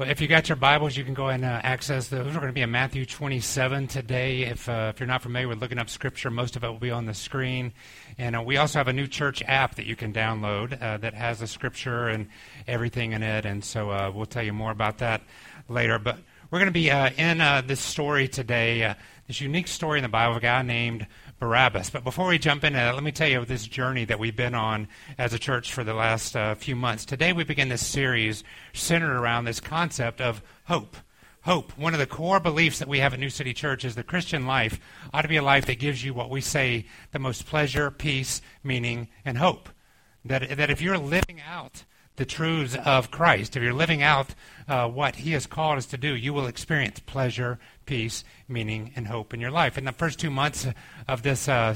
Well, if you got your Bibles, you can go and uh, access those. We're going to be in Matthew 27 today. If, uh, if you're not familiar with looking up Scripture, most of it will be on the screen. And uh, we also have a new church app that you can download uh, that has the Scripture and everything in it. And so uh, we'll tell you more about that later. But we're going to be uh, in this story today, this unique story in the Bible of a guy named Barabbas. But before we jump into that, let me tell you this journey that we've been on as a church for the last uh, few months. Today we begin this series centered around this concept of hope. Hope. One of the core beliefs that we have at New City Church is the Christian life ought to be a life that gives you what we say the most pleasure, peace, meaning, and hope. That, that if you're living out the truths of Christ, if you're living out uh, what He has called us to do, you will experience pleasure, peace, meaning, and hope in your life. In the first two months of this uh,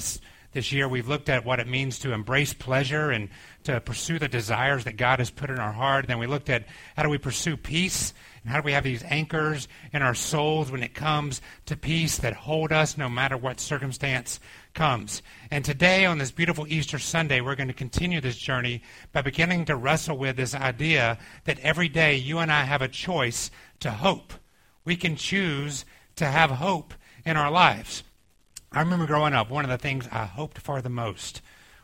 this year, we've looked at what it means to embrace pleasure and to pursue the desires that God has put in our heart. And then we looked at how do we pursue peace and how do we have these anchors in our souls when it comes to peace that hold us no matter what circumstance comes. And today, on this beautiful Easter Sunday, we're going to continue this journey by beginning to wrestle with this idea that every day you and I have a choice to hope. We can choose to have hope in our lives. I remember growing up, one of the things I hoped for the most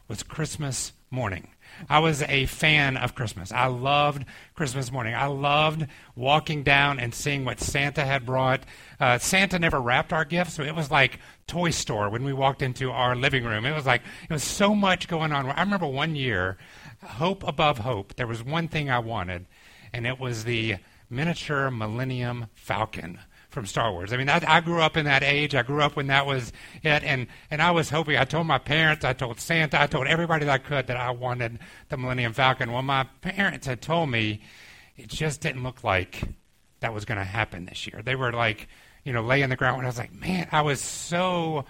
was Christmas morning. I was a fan of Christmas. I loved Christmas morning. I loved walking down and seeing what Santa had brought. Uh, Santa never wrapped our gifts, so it was like Toy Store when we walked into our living room. It was like, it was so much going on. I remember one year, hope above hope, there was one thing I wanted, and it was the miniature Millennium Falcon from Star Wars. I mean, I, I grew up in that age. I grew up when that was it, and and I was hoping. I told my parents, I told Santa, I told everybody that I could that I wanted the Millennium Falcon. Well, my parents had told me it just didn't look like that was going to happen this year. They were like, you know, laying the ground. And I was like, man, I was so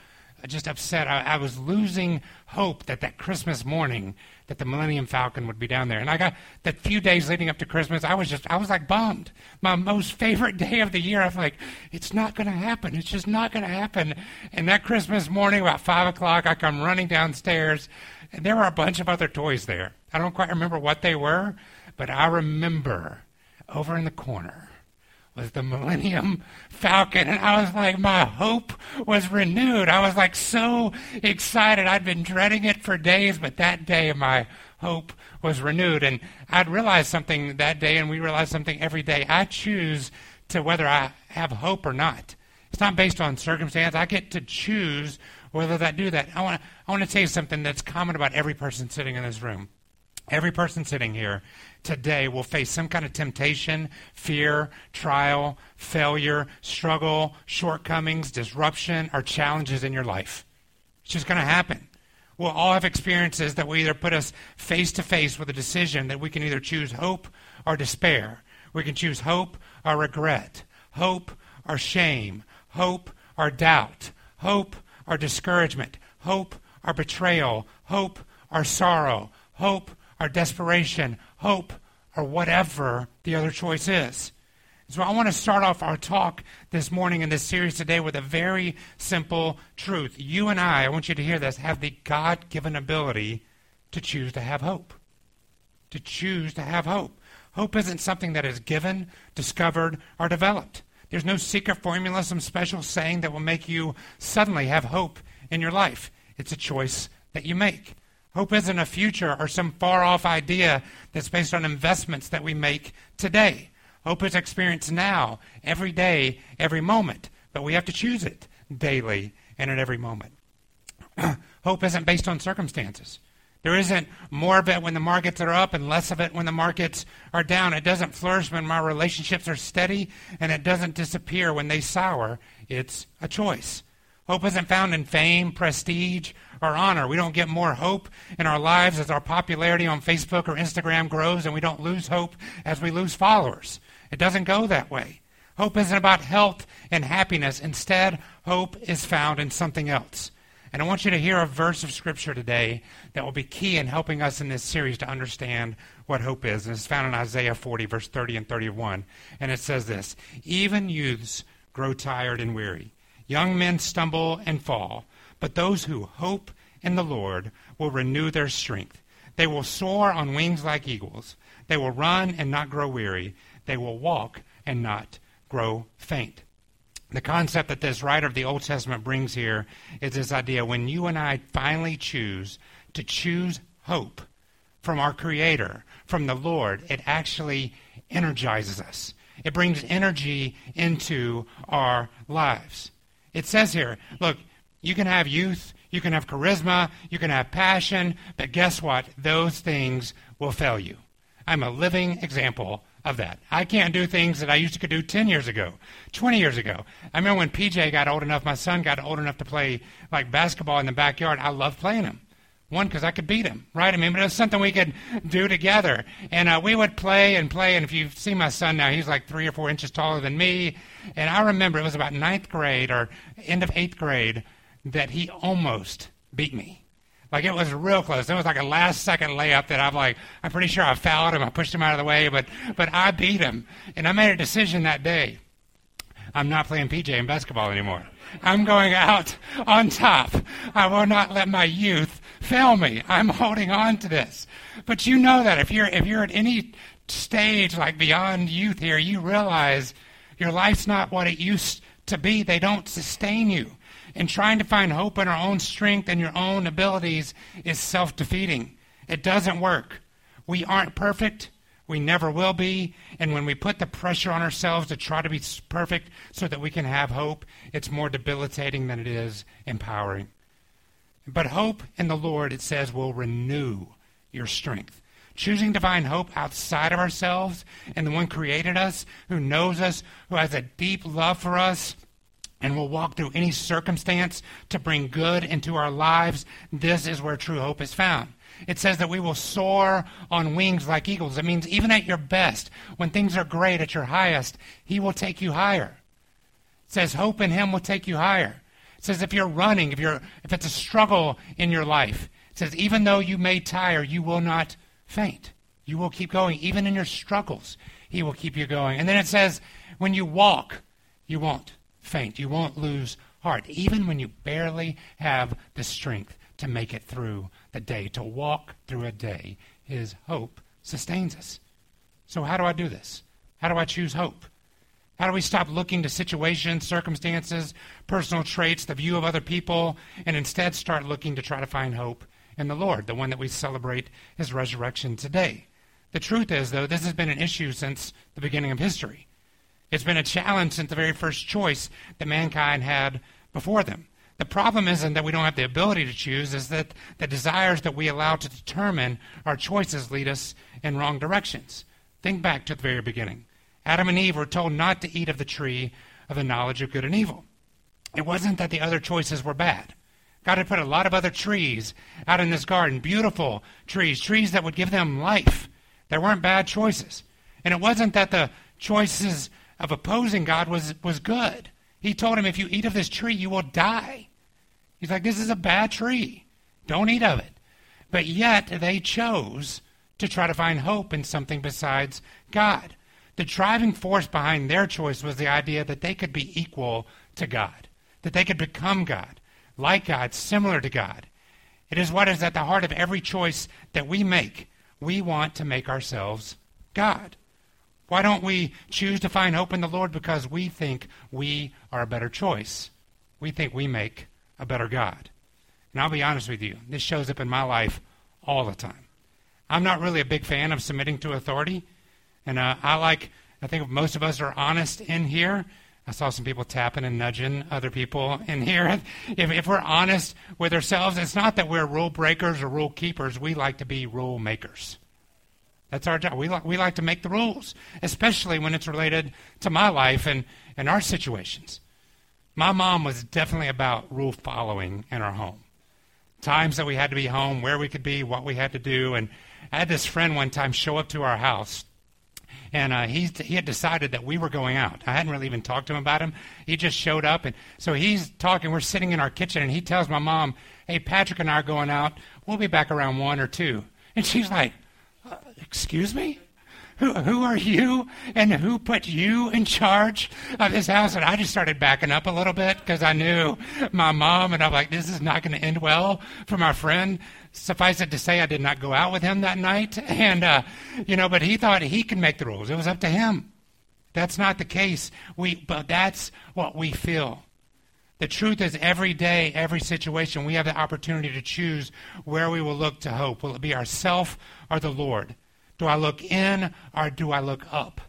just upset. I, I was losing hope that that Christmas morning that the Millennium Falcon would be down there. And I got that few days leading up to Christmas, I was just, I was like bummed. My most favorite day of the year, I was like, it's not going to happen. It's just not going to happen. And that Christmas morning, about 5 o'clock, I come running downstairs, and there were a bunch of other toys there. I don't quite remember what they were, but I remember over in the corner was the Millennium Falcon. And I was like, my hope was renewed. I was like so excited. I'd been dreading it for days, but that day my hope was renewed. And I'd realized something that day, and we realized something every day. I choose to whether I have hope or not. It's not based on circumstance. I get to choose whether I do that. I want to I want to tell you something that's common about every person sitting in this room. Every person sitting here today will face some kind of temptation, fear, trial, failure, struggle, shortcomings, disruption, or challenges in your life. It's just going to happen. We'll all have experiences that will either put us face to face with a decision that we can either choose hope or despair. We can choose hope or regret, hope or shame, hope or doubt, hope or discouragement, hope or betrayal, hope or sorrow, hope or desperation, hope, or whatever the other choice is. So I want to start off our talk this morning in this series today with a very simple truth. You and I, I want you to hear this, have the God given ability to choose to have hope. To choose to have hope. Hope isn't something that is given, discovered, or developed. There's no secret formula, some special saying that will make you suddenly have hope in your life. It's a choice that you make. Hope isn't a future or some far off idea that's based on investments that we make today. Hope is experienced now, every day, every moment, but we have to choose it daily and at every moment. Hope isn't based on circumstances. There isn't more of it when the markets are up and less of it when the markets are down. It doesn't flourish when my relationships are steady, and it doesn't disappear when they sour. It's a choice. Hope isn't found in fame, prestige, or honor. We don't get more hope in our lives as our popularity on Facebook or Instagram grows, and we don't lose hope as we lose followers. It doesn't go that way. Hope isn't about health and happiness. Instead, hope is found in something else. And I want you to hear a verse of Scripture today that will be key in helping us in this series to understand what hope is. And it's found in Isaiah 40, verse 30 and 31. And it says this Even youths grow tired and weary. Young men stumble and fall, but those who hope in the Lord will renew their strength. They will soar on wings like eagles. They will run and not grow weary. They will walk and not grow faint. The concept that this writer of the Old Testament brings here is this idea when you and I finally choose to choose hope from our Creator, from the Lord, it actually energizes us. It brings energy into our lives. It says here, look, you can have youth, you can have charisma, you can have passion, but guess what? Those things will fail you. I'm a living example of that. I can't do things that I used to do 10 years ago, 20 years ago. I remember when PJ got old enough, my son got old enough to play like basketball in the backyard. I loved playing him. One, because I could beat him, right? I mean, but it was something we could do together. And uh, we would play and play. And if you see my son now, he's like three or four inches taller than me. And I remember it was about ninth grade or end of eighth grade that he almost beat me. Like it was real close. It was like a last second layup that I'm like, I'm pretty sure I fouled him. I pushed him out of the way, but but I beat him. And I made a decision that day. I'm not playing PJ in basketball anymore. I'm going out on top. I will not let my youth fail me. I'm holding on to this. But you know that if you're if you're at any stage like beyond youth here, you realize your life's not what it used to be. They don't sustain you. And trying to find hope in our own strength and your own abilities is self defeating. It doesn't work. We aren't perfect. We never will be. And when we put the pressure on ourselves to try to be perfect so that we can have hope, it's more debilitating than it is empowering. But hope in the Lord, it says, will renew your strength. Choosing to find hope outside of ourselves and the one created us, who knows us, who has a deep love for us, and will walk through any circumstance to bring good into our lives, this is where true hope is found. It says that we will soar on wings like eagles. It means even at your best, when things are great, at your highest, He will take you higher. It says hope in Him will take you higher. It says if you're running, if you're if it's a struggle in your life, it says even though you may tire, you will not faint. You will keep going. Even in your struggles, He will keep you going. And then it says when you walk, you won't faint. You won't lose heart, even when you barely have the strength to make it through the day, to walk through a day. His hope sustains us. So, how do I do this? How do I choose hope? How do we stop looking to situations, circumstances, personal traits, the view of other people, and instead start looking to try to find hope in the Lord, the one that we celebrate his resurrection today? The truth is, though, this has been an issue since the beginning of history. It's been a challenge since the very first choice that mankind had before them. The problem isn't that we don't have the ability to choose, is that the desires that we allow to determine our choices lead us in wrong directions. Think back to the very beginning. Adam and Eve were told not to eat of the tree of the knowledge of good and evil. It wasn't that the other choices were bad. God had put a lot of other trees out in this garden, beautiful trees, trees that would give them life. There weren't bad choices. And it wasn't that the choices of opposing God was, was good. He told him, if you eat of this tree, you will die. He's like, this is a bad tree. Don't eat of it. But yet they chose to try to find hope in something besides God. The driving force behind their choice was the idea that they could be equal to God, that they could become God, like God, similar to God. It is what is at the heart of every choice that we make. We want to make ourselves God. Why don't we choose to find hope in the Lord? Because we think we are a better choice. We think we make a better God. And I'll be honest with you, this shows up in my life all the time. I'm not really a big fan of submitting to authority. And uh, I like, I think most of us are honest in here. I saw some people tapping and nudging other people in here. If, if we're honest with ourselves, it's not that we're rule breakers or rule keepers. We like to be rule makers. That's our job. We, like we like to make the rules, especially when it's related to my life and, and our situations. My mom was definitely about rule following in our home. Times that we had to be home, where we could be, what we had to do. And I had this friend one time show up to our house, and uh, he, he had decided that we were going out. I hadn't really even talked to him about him. He just showed up, and so he's talking. We're sitting in our kitchen, and he tells my mom, Hey, Patrick and I are going out. We'll be back around one or two. And she's like, Excuse me? who, who are you and who put you in charge of this house? And I just started backing up a little bit because I knew my mom, and I'm like, this is not going to end well for my friend. Suffice it to say, I did not go out with him that night. And, uh, you know, but he thought he could make the rules. It was up to him. That's not the case. We, but that's what we feel. The truth is, every day, every situation, we have the opportunity to choose where we will look to hope. Will it be ourself or the Lord? Do I look in or do I look up?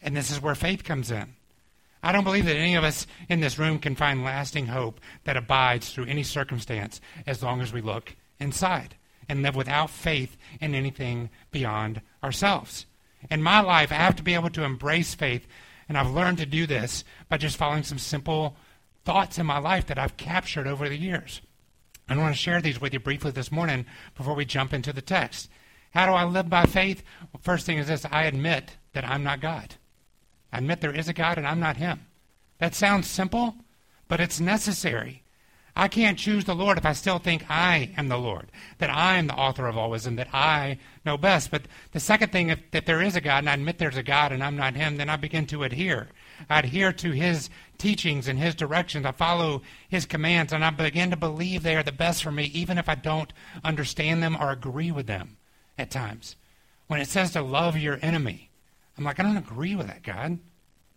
And this is where faith comes in. I don't believe that any of us in this room can find lasting hope that abides through any circumstance as long as we look inside and live without faith in anything beyond ourselves. In my life, I have to be able to embrace faith, and I've learned to do this by just following some simple thoughts in my life that I've captured over the years. I want to share these with you briefly this morning before we jump into the text. How do I live by faith? Well, first thing is this I admit that I'm not God. I admit there is a God and I'm not Him. That sounds simple, but it's necessary. I can't choose the Lord if I still think I am the Lord, that I am the author of all wisdom, that I know best. But the second thing, if there is a God and I admit there's a God and I'm not Him, then I begin to adhere. I adhere to His teachings and His directions. I follow His commands, and I begin to believe they are the best for me, even if I don't understand them or agree with them at times. When it says to love your enemy, I'm like, I don't agree with that, God.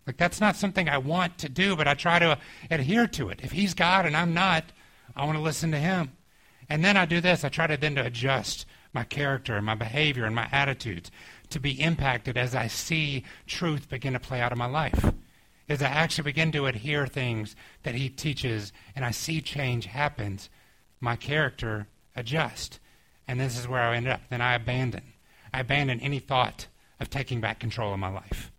Like, that's not something I want to do, but I try to adhere to it. If He's God and I'm not, I want to listen to Him. And then I do this I try to then to adjust my character and my behavior and my attitudes to be impacted as I see truth begin to play out in my life As I actually begin to adhere things that he teaches and I see change happens, my character adjusts. And this is where I end up. Then I abandon. I abandon any thought of taking back control of my life.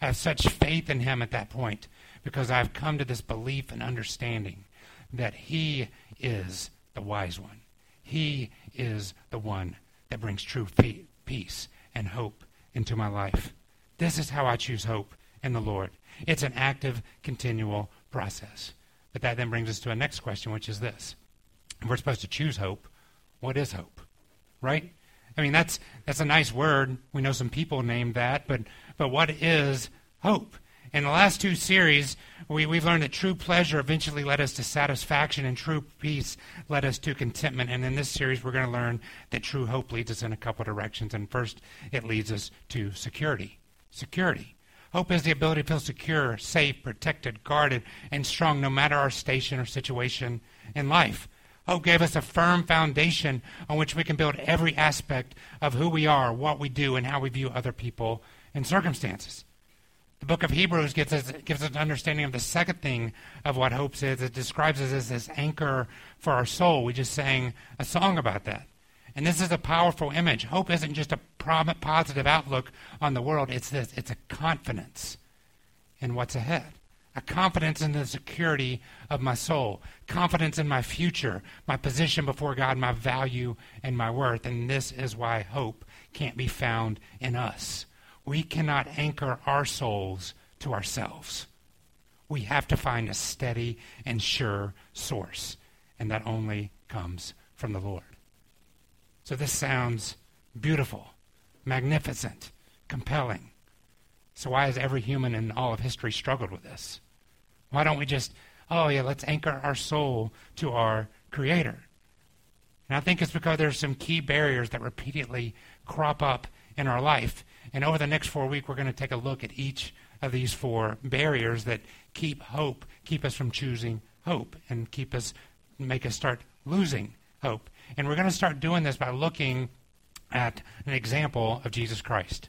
I have such faith in him at that point because I've come to this belief and understanding that he is the wise one. He is the one that brings true peace and hope into my life. This is how I choose hope in the Lord. It's an active, continual process. But that then brings us to a next question, which is this. If we're supposed to choose hope, what is hope? Right? I mean, that's, that's a nice word. We know some people named that, but, but what is hope? In the last two series, we, we've learned that true pleasure eventually led us to satisfaction, and true peace led us to contentment. And in this series, we're going to learn that true hope leads us in a couple directions. And first, it leads us to security. Security. Hope is the ability to feel secure, safe, protected, guarded, and strong no matter our station or situation in life. Hope gave us a firm foundation on which we can build every aspect of who we are, what we do, and how we view other people and circumstances. The book of Hebrews gives us, gives us an understanding of the second thing of what hope is. It describes us as this anchor for our soul. We just sang a song about that. And this is a powerful image. Hope isn't just a positive outlook on the world, it's this it's a confidence in what's ahead. A confidence in the security of my soul, confidence in my future, my position before God, my value, and my worth. And this is why hope can't be found in us. We cannot anchor our souls to ourselves. We have to find a steady and sure source, and that only comes from the Lord. So this sounds beautiful, magnificent, compelling. So why has every human in all of history struggled with this? Why don't we just, oh yeah, let's anchor our soul to our Creator? And I think it's because there's some key barriers that repeatedly crop up in our life. And over the next four weeks, we're going to take a look at each of these four barriers that keep hope, keep us from choosing hope, and keep us, make us start losing hope. And we're going to start doing this by looking at an example of Jesus Christ.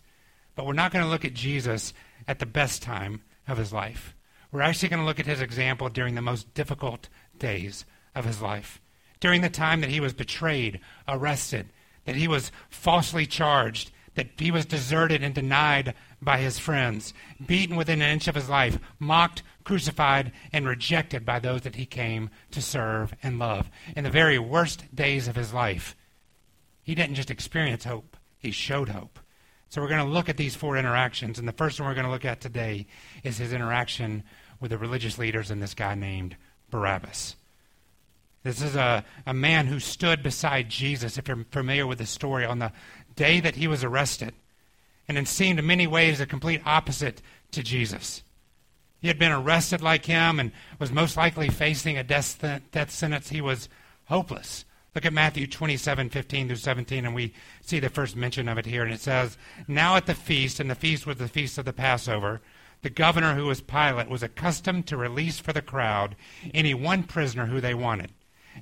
But we're not going to look at Jesus at the best time of his life. We're actually going to look at his example during the most difficult days of his life. During the time that he was betrayed, arrested, that he was falsely charged, that he was deserted and denied by his friends, beaten within an inch of his life, mocked, crucified, and rejected by those that he came to serve and love. In the very worst days of his life, he didn't just experience hope, he showed hope. So we're going to look at these four interactions, and the first one we're going to look at today is his interaction with the religious leaders and this guy named Barabbas. This is a, a man who stood beside Jesus, if you're familiar with the story, on the day that he was arrested, and it seemed in many ways a complete opposite to Jesus. He had been arrested like him and was most likely facing a death, death sentence. He was hopeless. Look at Matthew 27, 15 through 17, and we see the first mention of it here. And it says, Now at the feast, and the feast was the feast of the Passover, the governor, who was Pilate, was accustomed to release for the crowd any one prisoner who they wanted.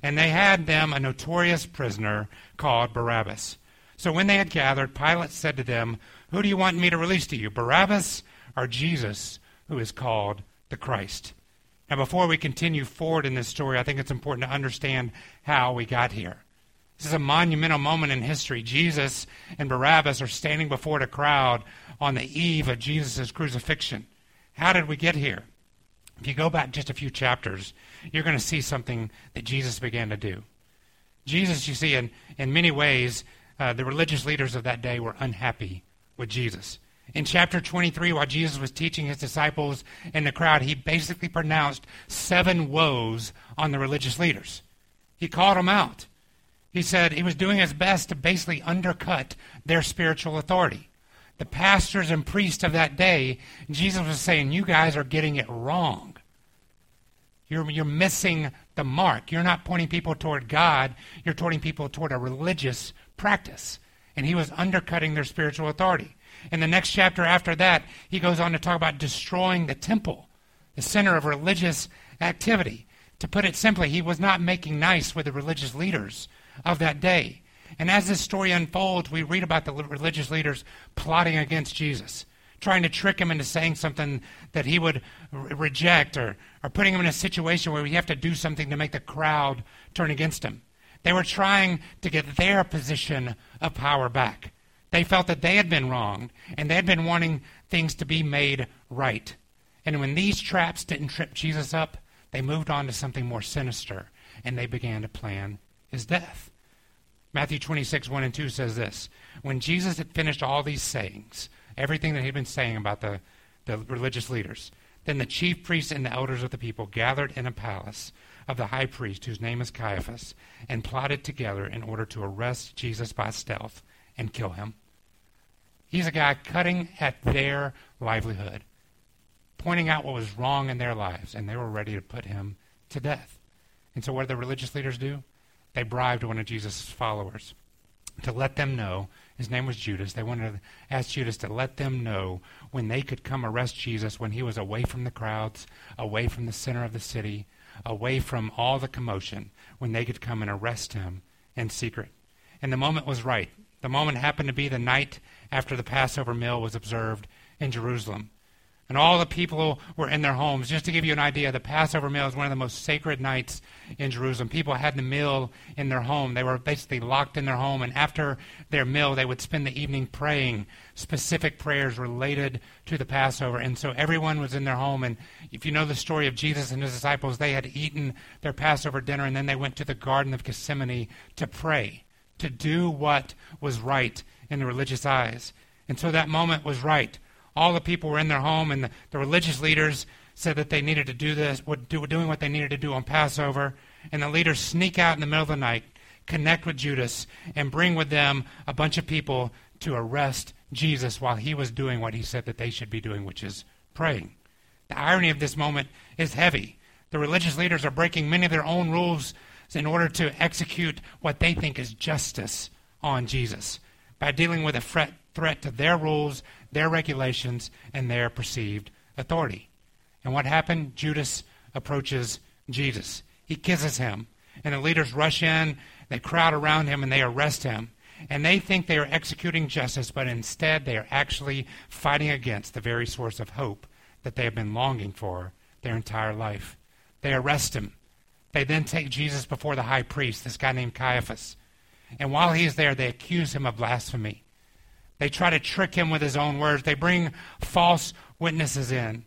And they had them a notorious prisoner called Barabbas. So when they had gathered, Pilate said to them, Who do you want me to release to you, Barabbas or Jesus, who is called the Christ? Now, before we continue forward in this story, I think it's important to understand how we got here. This is a monumental moment in history. Jesus and Barabbas are standing before the crowd on the eve of Jesus' crucifixion. How did we get here? If you go back just a few chapters, you're going to see something that Jesus began to do. Jesus, you see, in, in many ways, uh, the religious leaders of that day were unhappy with Jesus. In chapter 23, while Jesus was teaching his disciples in the crowd, he basically pronounced seven woes on the religious leaders. He called them out. He said he was doing his best to basically undercut their spiritual authority. The pastors and priests of that day, Jesus was saying, You guys are getting it wrong. You're, you're missing the mark. You're not pointing people toward God, you're pointing people toward a religious practice. And he was undercutting their spiritual authority. In the next chapter after that, he goes on to talk about destroying the temple, the center of religious activity. To put it simply, he was not making nice with the religious leaders of that day. And as this story unfolds, we read about the religious leaders plotting against Jesus, trying to trick him into saying something that he would re- reject, or, or putting him in a situation where we have to do something to make the crowd turn against him. They were trying to get their position of power back. They felt that they had been wronged, and they had been wanting things to be made right. And when these traps didn't trip Jesus up, they moved on to something more sinister, and they began to plan his death. Matthew 26, 1 and 2 says this When Jesus had finished all these sayings, everything that he had been saying about the, the religious leaders, then the chief priests and the elders of the people gathered in a palace of the high priest, whose name is Caiaphas, and plotted together in order to arrest Jesus by stealth and kill him. He's a guy cutting at their livelihood, pointing out what was wrong in their lives, and they were ready to put him to death. And so, what did the religious leaders do? they bribed one of Jesus' followers to let them know. His name was Judas. They wanted to ask Judas to let them know when they could come arrest Jesus when he was away from the crowds, away from the center of the city, away from all the commotion, when they could come and arrest him in secret. And the moment was right. The moment happened to be the night after the Passover meal was observed in Jerusalem. And all the people were in their homes. Just to give you an idea, the Passover meal is one of the most sacred nights in Jerusalem. People had the meal in their home. They were basically locked in their home, and after their meal, they would spend the evening praying specific prayers related to the Passover. And so everyone was in their home. And if you know the story of Jesus and his disciples, they had eaten their Passover dinner, and then they went to the Garden of Gethsemane to pray, to do what was right in the religious eyes. And so that moment was right all the people were in their home, and the, the religious leaders said that they needed to do this, were doing what they needed to do on Passover. And the leaders sneak out in the middle of the night, connect with Judas, and bring with them a bunch of people to arrest Jesus while he was doing what he said that they should be doing, which is praying. The irony of this moment is heavy. The religious leaders are breaking many of their own rules in order to execute what they think is justice on Jesus by dealing with a threat, threat to their rules their regulations, and their perceived authority. And what happened? Judas approaches Jesus. He kisses him. And the leaders rush in, they crowd around him, and they arrest him. And they think they are executing justice, but instead they are actually fighting against the very source of hope that they have been longing for their entire life. They arrest him. They then take Jesus before the high priest, this guy named Caiaphas. And while he is there, they accuse him of blasphemy. They try to trick him with his own words. They bring false witnesses in.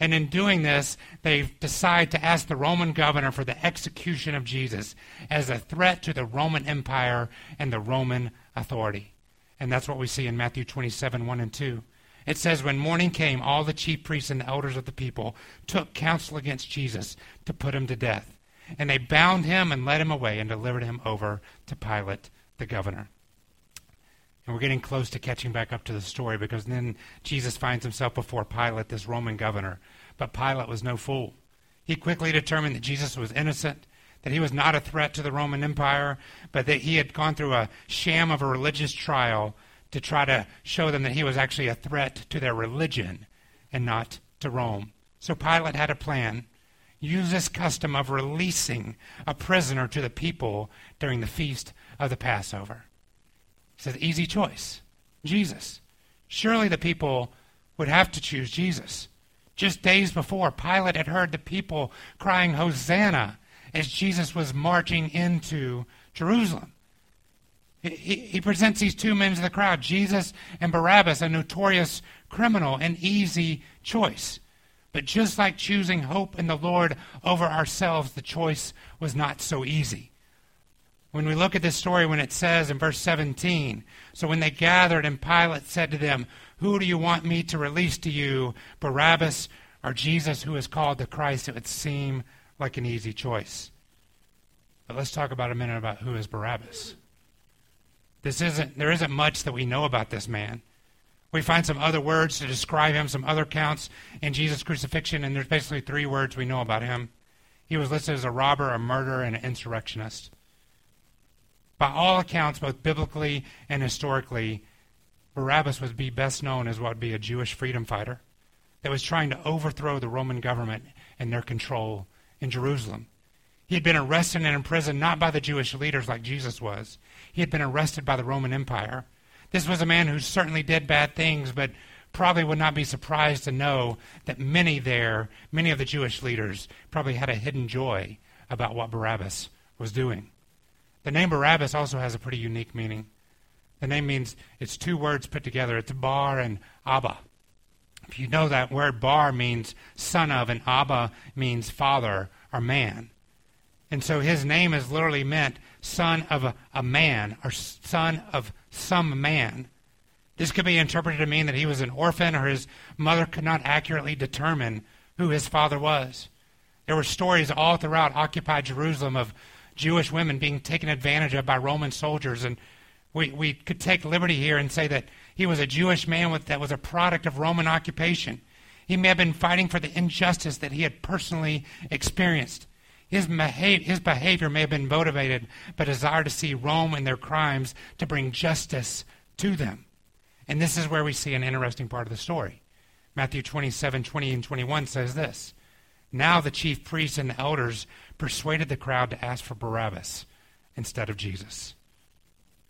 And in doing this, they decide to ask the Roman governor for the execution of Jesus as a threat to the Roman Empire and the Roman authority. And that's what we see in Matthew 27 1 and 2. It says, When morning came, all the chief priests and the elders of the people took counsel against Jesus to put him to death. And they bound him and led him away and delivered him over to Pilate, the governor. And we're getting close to catching back up to the story because then Jesus finds himself before Pilate, this Roman governor. But Pilate was no fool. He quickly determined that Jesus was innocent, that he was not a threat to the Roman Empire, but that he had gone through a sham of a religious trial to try to show them that he was actually a threat to their religion and not to Rome. So Pilate had a plan. Use this custom of releasing a prisoner to the people during the feast of the Passover. He says, easy choice. Jesus. Surely the people would have to choose Jesus. Just days before, Pilate had heard the people crying, Hosanna, as Jesus was marching into Jerusalem. He, he, presents these two men to the crowd, Jesus and Barabbas, a notorious criminal, an easy choice. But just like choosing hope in the Lord over ourselves, the choice was not so easy. When we look at this story, when it says in verse 17, so when they gathered and Pilate said to them, Who do you want me to release to you, Barabbas or Jesus, who is called the Christ? It would seem like an easy choice. But let's talk about a minute about who is Barabbas. This isn't, there isn't much that we know about this man. We find some other words to describe him, some other counts in Jesus' crucifixion, and there's basically three words we know about him. He was listed as a robber, a murderer, and an insurrectionist. By all accounts, both biblically and historically, Barabbas would be best known as what would be a Jewish freedom fighter that was trying to overthrow the Roman government and their control in Jerusalem. He had been arrested and imprisoned not by the Jewish leaders like Jesus was. He had been arrested by the Roman Empire. This was a man who certainly did bad things, but probably would not be surprised to know that many there, many of the Jewish leaders, probably had a hidden joy about what Barabbas was doing. The name Barabbas also has a pretty unique meaning. The name means it's two words put together. It's Bar and Abba. If you know that word Bar means son of, and Abba means father or man. And so his name is literally meant son of a, a man or son of some man. This could be interpreted to mean that he was an orphan or his mother could not accurately determine who his father was. There were stories all throughout occupied Jerusalem of Jewish women being taken advantage of by Roman soldiers. And we, we could take liberty here and say that he was a Jewish man with, that was a product of Roman occupation. He may have been fighting for the injustice that he had personally experienced. His, behavior, his behavior may have been motivated by desire to see Rome and their crimes to bring justice to them. And this is where we see an interesting part of the story. Matthew 27, 20 and 21 says this. Now the chief priests and the elders persuaded the crowd to ask for Barabbas instead of Jesus,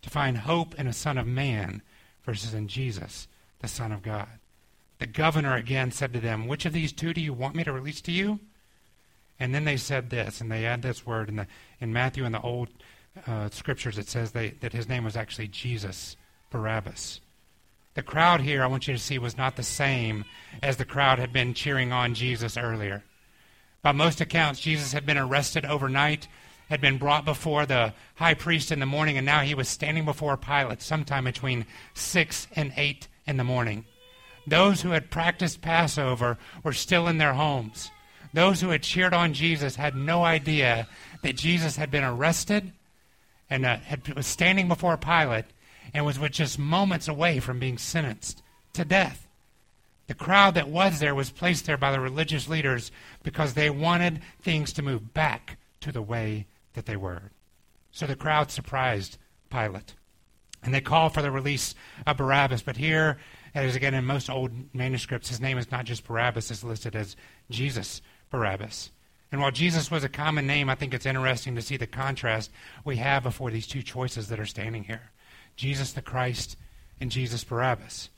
to find hope in a Son of Man versus in Jesus, the Son of God. The governor again said to them, Which of these two do you want me to release to you? And then they said this, and they add this word in, the, in Matthew in the Old uh, Scriptures. It says they, that his name was actually Jesus Barabbas. The crowd here, I want you to see, was not the same as the crowd had been cheering on Jesus earlier. By most accounts, Jesus had been arrested overnight, had been brought before the high priest in the morning, and now he was standing before Pilate sometime between 6 and 8 in the morning. Those who had practiced Passover were still in their homes. Those who had cheered on Jesus had no idea that Jesus had been arrested and uh, had, was standing before Pilate and was just moments away from being sentenced to death. The crowd that was there was placed there by the religious leaders because they wanted things to move back to the way that they were. So the crowd surprised Pilate. And they called for the release of Barabbas. But here, as again in most old manuscripts, his name is not just Barabbas, it's listed as Jesus Barabbas. And while Jesus was a common name, I think it's interesting to see the contrast we have before these two choices that are standing here Jesus the Christ and Jesus Barabbas.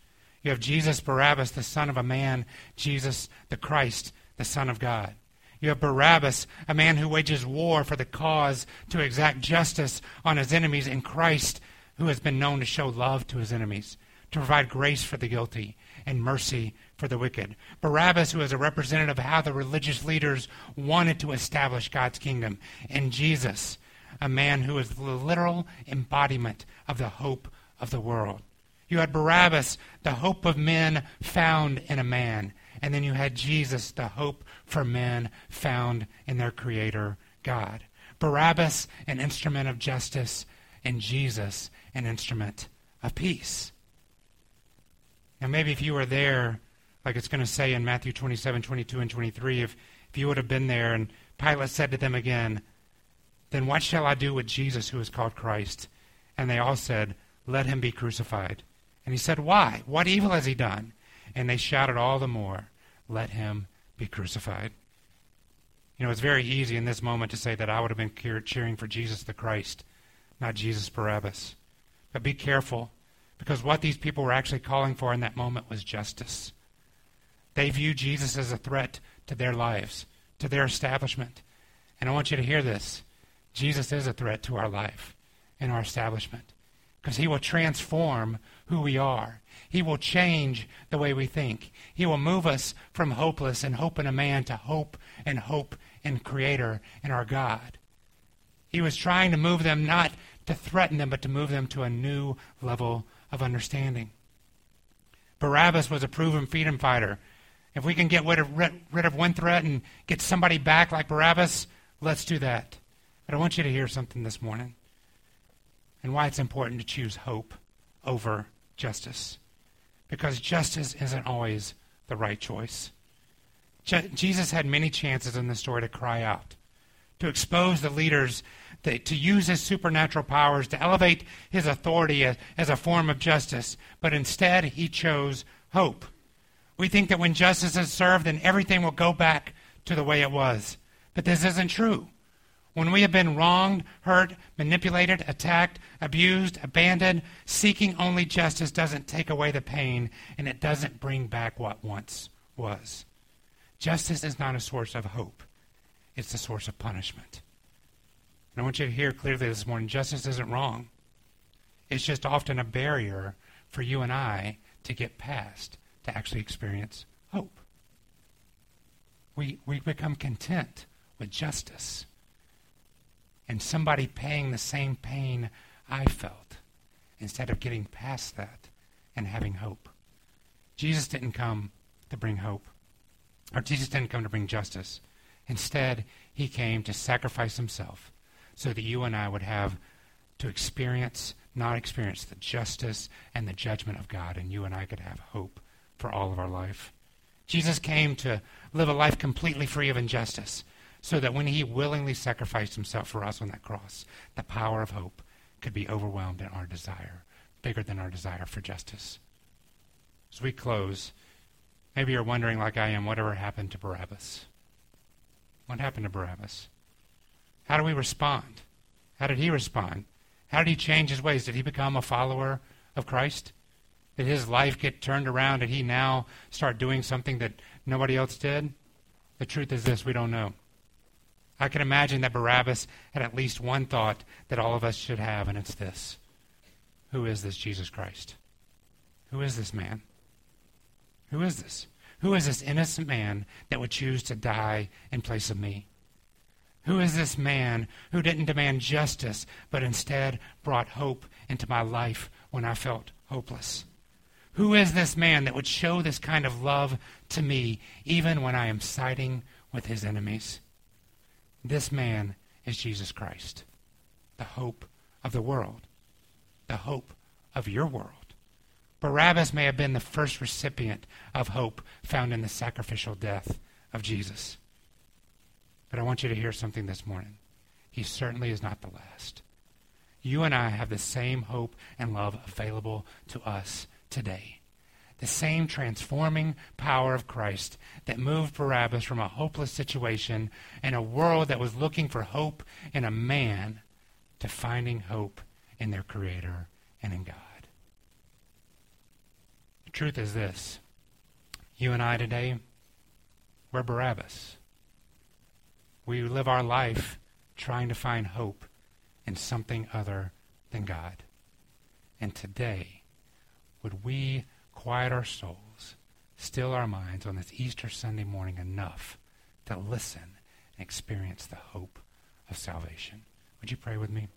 You have Jesus Barabbas, the son of a man, Jesus the Christ, the Son of God. You have Barabbas, a man who wages war for the cause to exact justice on his enemies, and Christ, who has been known to show love to his enemies, to provide grace for the guilty and mercy for the wicked. Barabbas, who is a representative of how the religious leaders wanted to establish God's kingdom. And Jesus, a man who is the literal embodiment of the hope of the world. You had Barabbas, the hope of men found in a man. And then you had Jesus, the hope for men found in their Creator, God. Barabbas, an instrument of justice, and Jesus, an instrument of peace. Now, maybe if you were there, like it's going to say in Matthew 27, 22, and 23, if, if you would have been there and Pilate said to them again, Then what shall I do with Jesus who is called Christ? And they all said, Let him be crucified. And he said, Why? What evil has he done? And they shouted all the more, let him be crucified. You know, it's very easy in this moment to say that I would have been cheering for Jesus the Christ, not Jesus Barabbas. But be careful, because what these people were actually calling for in that moment was justice. They viewed Jesus as a threat to their lives, to their establishment. And I want you to hear this Jesus is a threat to our life and our establishment because he will transform who we are. He will change the way we think. He will move us from hopeless and hope in a man to hope and hope in Creator and our God. He was trying to move them not to threaten them, but to move them to a new level of understanding. Barabbas was a proven freedom fighter. If we can get rid of, rid of one threat and get somebody back like Barabbas, let's do that. But I want you to hear something this morning and why it's important to choose hope over justice. Because justice isn't always the right choice. Je- Jesus had many chances in the story to cry out, to expose the leaders, to, to use his supernatural powers, to elevate his authority as, as a form of justice, but instead he chose hope. We think that when justice is served, then everything will go back to the way it was. But this isn't true. When we have been wronged, hurt, manipulated, attacked, abused, abandoned, seeking only justice doesn't take away the pain and it doesn't bring back what once was. Justice is not a source of hope, it's a source of punishment. And I want you to hear clearly this morning justice isn't wrong, it's just often a barrier for you and I to get past to actually experience hope. We, we become content with justice and somebody paying the same pain I felt instead of getting past that and having hope. Jesus didn't come to bring hope, or Jesus didn't come to bring justice. Instead, he came to sacrifice himself so that you and I would have to experience, not experience, the justice and the judgment of God, and you and I could have hope for all of our life. Jesus came to live a life completely free of injustice so that when he willingly sacrificed himself for us on that cross, the power of hope could be overwhelmed in our desire, bigger than our desire for justice. As we close, maybe you're wondering, like I am, whatever happened to Barabbas? What happened to Barabbas? How do we respond? How did he respond? How did he change his ways? Did he become a follower of Christ? Did his life get turned around? Did he now start doing something that nobody else did? The truth is this we don't know. I can imagine that Barabbas had at least one thought that all of us should have, and it's this Who is this Jesus Christ? Who is this man? Who is this? Who is this innocent man that would choose to die in place of me? Who is this man who didn't demand justice, but instead brought hope into my life when I felt hopeless? Who is this man that would show this kind of love to me even when I am siding with his enemies? This man is Jesus Christ, the hope of the world, the hope of your world. Barabbas may have been the first recipient of hope found in the sacrificial death of Jesus. But I want you to hear something this morning. He certainly is not the last. You and I have the same hope and love available to us today the same transforming power of Christ that moved Barabbas from a hopeless situation and a world that was looking for hope in a man to finding hope in their Creator and in God. The truth is this you and I today, we're Barabbas. We live our life trying to find hope in something other than God. And today, would we quiet our souls, still our minds on this Easter Sunday morning enough to listen and experience the hope of salvation. Would you pray with me?